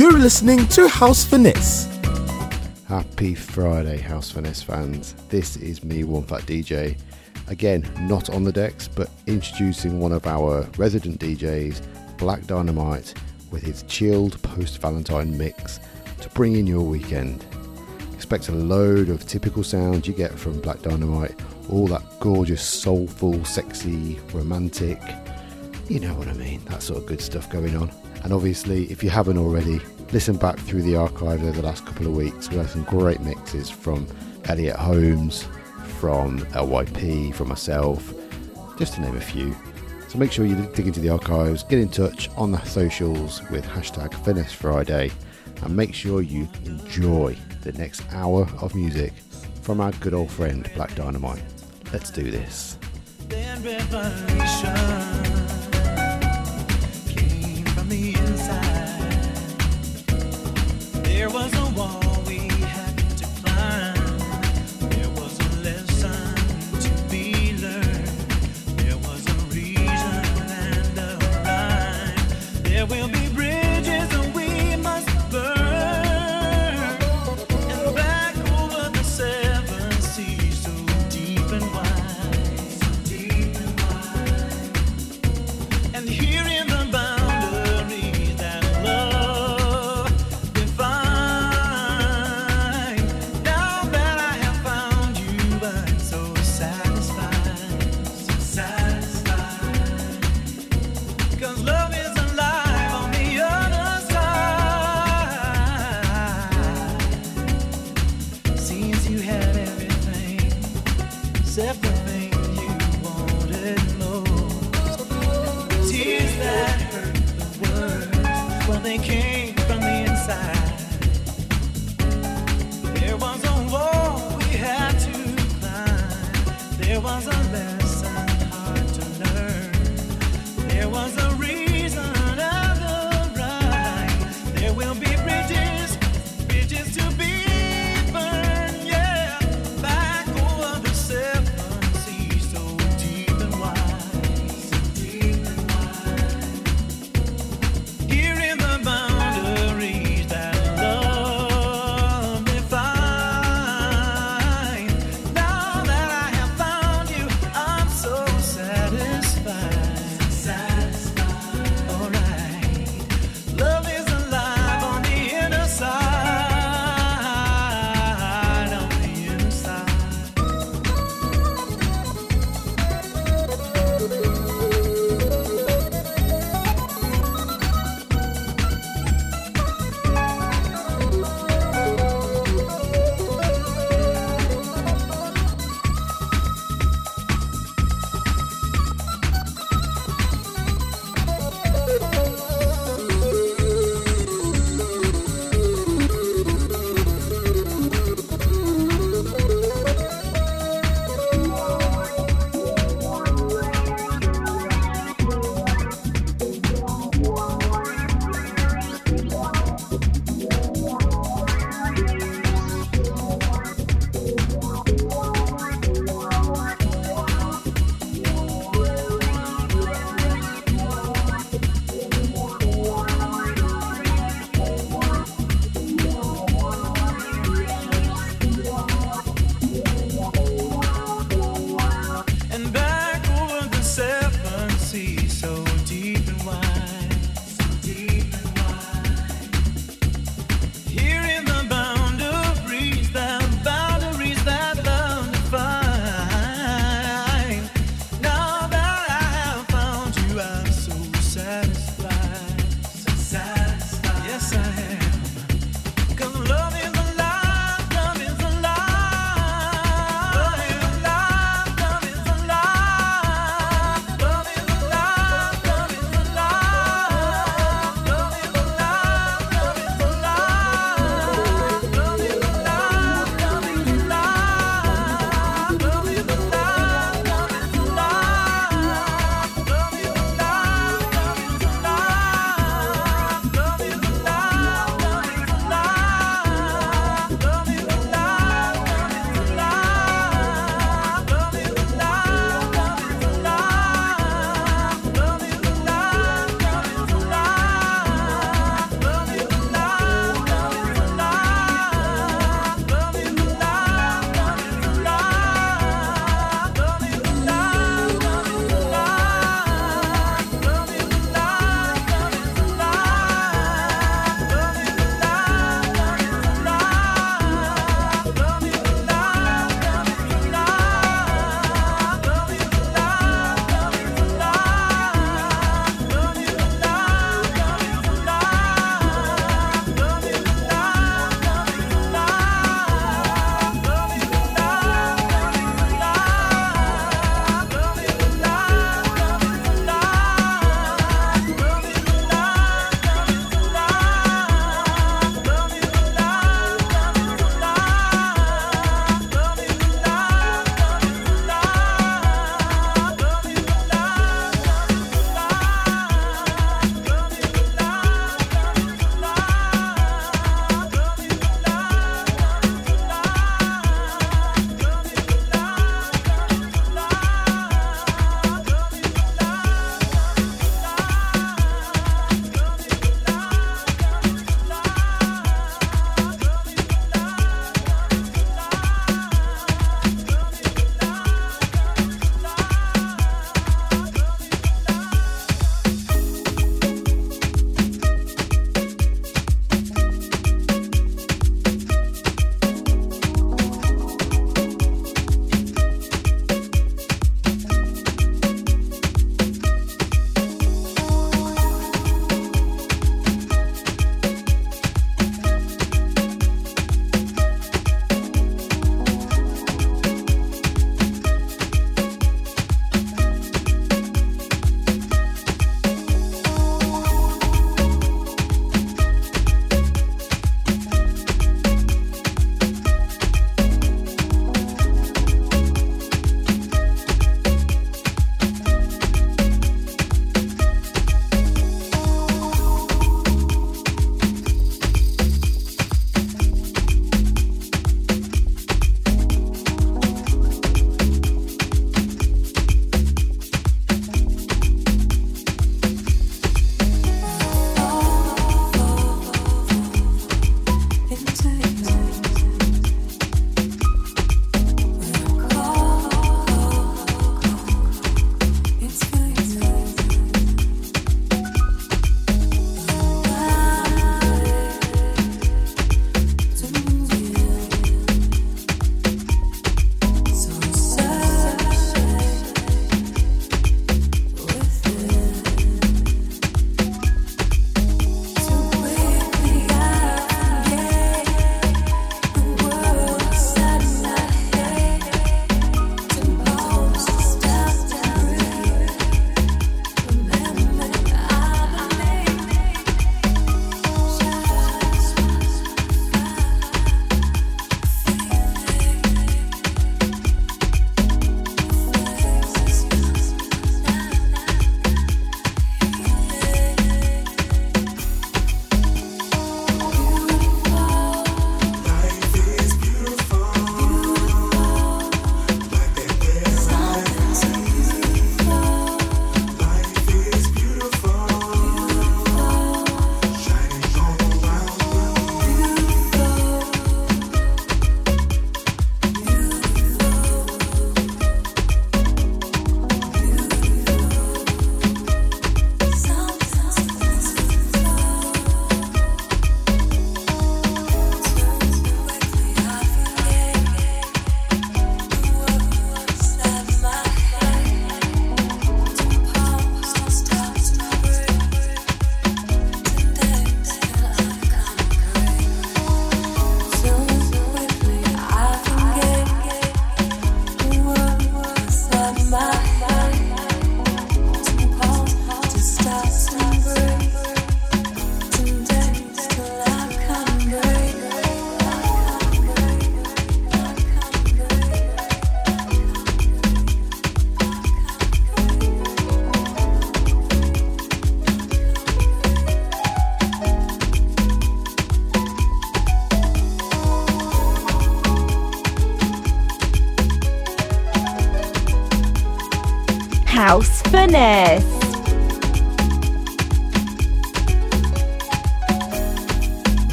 You're listening to House Finesse. Happy Friday, House Finesse fans. This is me, One Fat DJ. Again, not on the decks, but introducing one of our resident DJs, Black Dynamite, with his chilled post Valentine mix to bring in your weekend. Expect a load of typical sounds you get from Black Dynamite, all that gorgeous, soulful, sexy, romantic, you know what I mean, that sort of good stuff going on. And obviously, if you haven't already, listen back through the archive over the last couple of weeks. We had some great mixes from Elliot Holmes, from LYP, from myself, just to name a few. So make sure you dig into the archives, get in touch on the socials with hashtag Finesse Friday, and make sure you enjoy the next hour of music from our good old friend Black Dynamite. Let's do this. There was a wall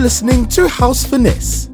listening to House Finesse.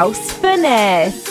House Finesse.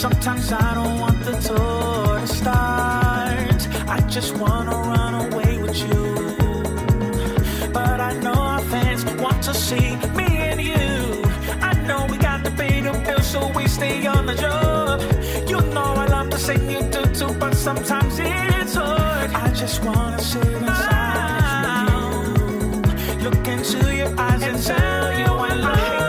Sometimes I don't want the tour to start. I just wanna run away with you. But I know our fans want to see me and you. I know we got to pay the bills, so we stay on the job. You know I love to sing, you do too, but sometimes it's hard. I just wanna sit inside with you, look into your eyes and tell you I love you.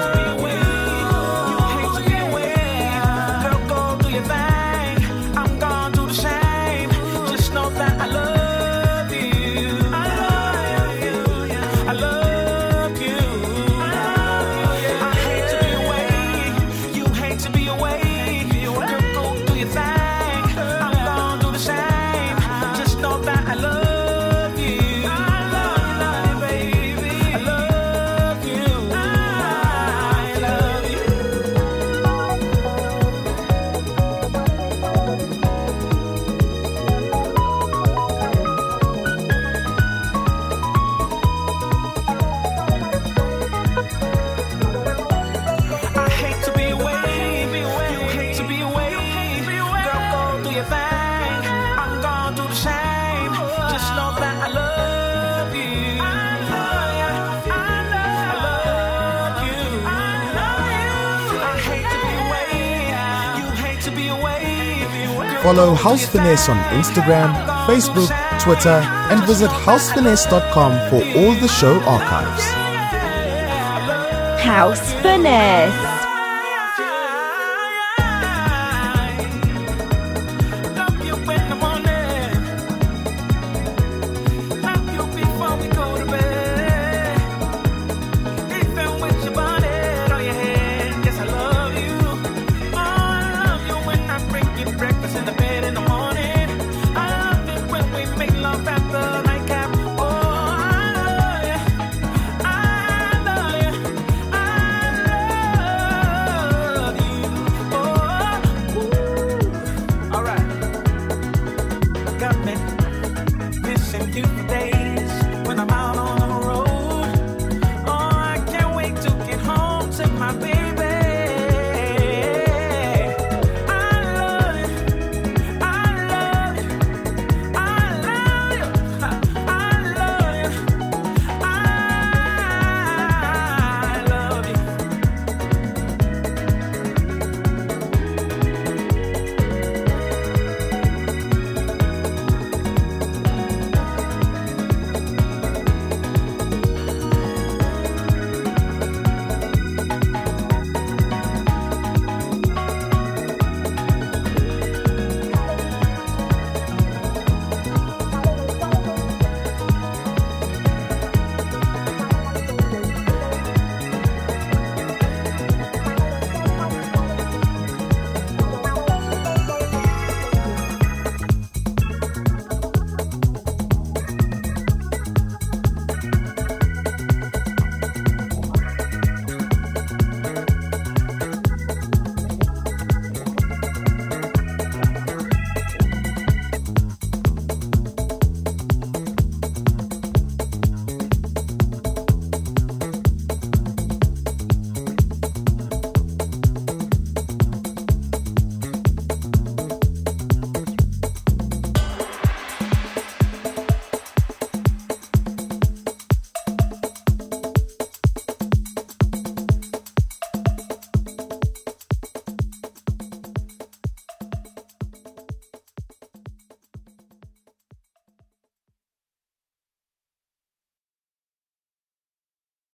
Follow House Finesse on Instagram, Facebook, Twitter, and visit housefinesse.com for all the show archives. House Finesse.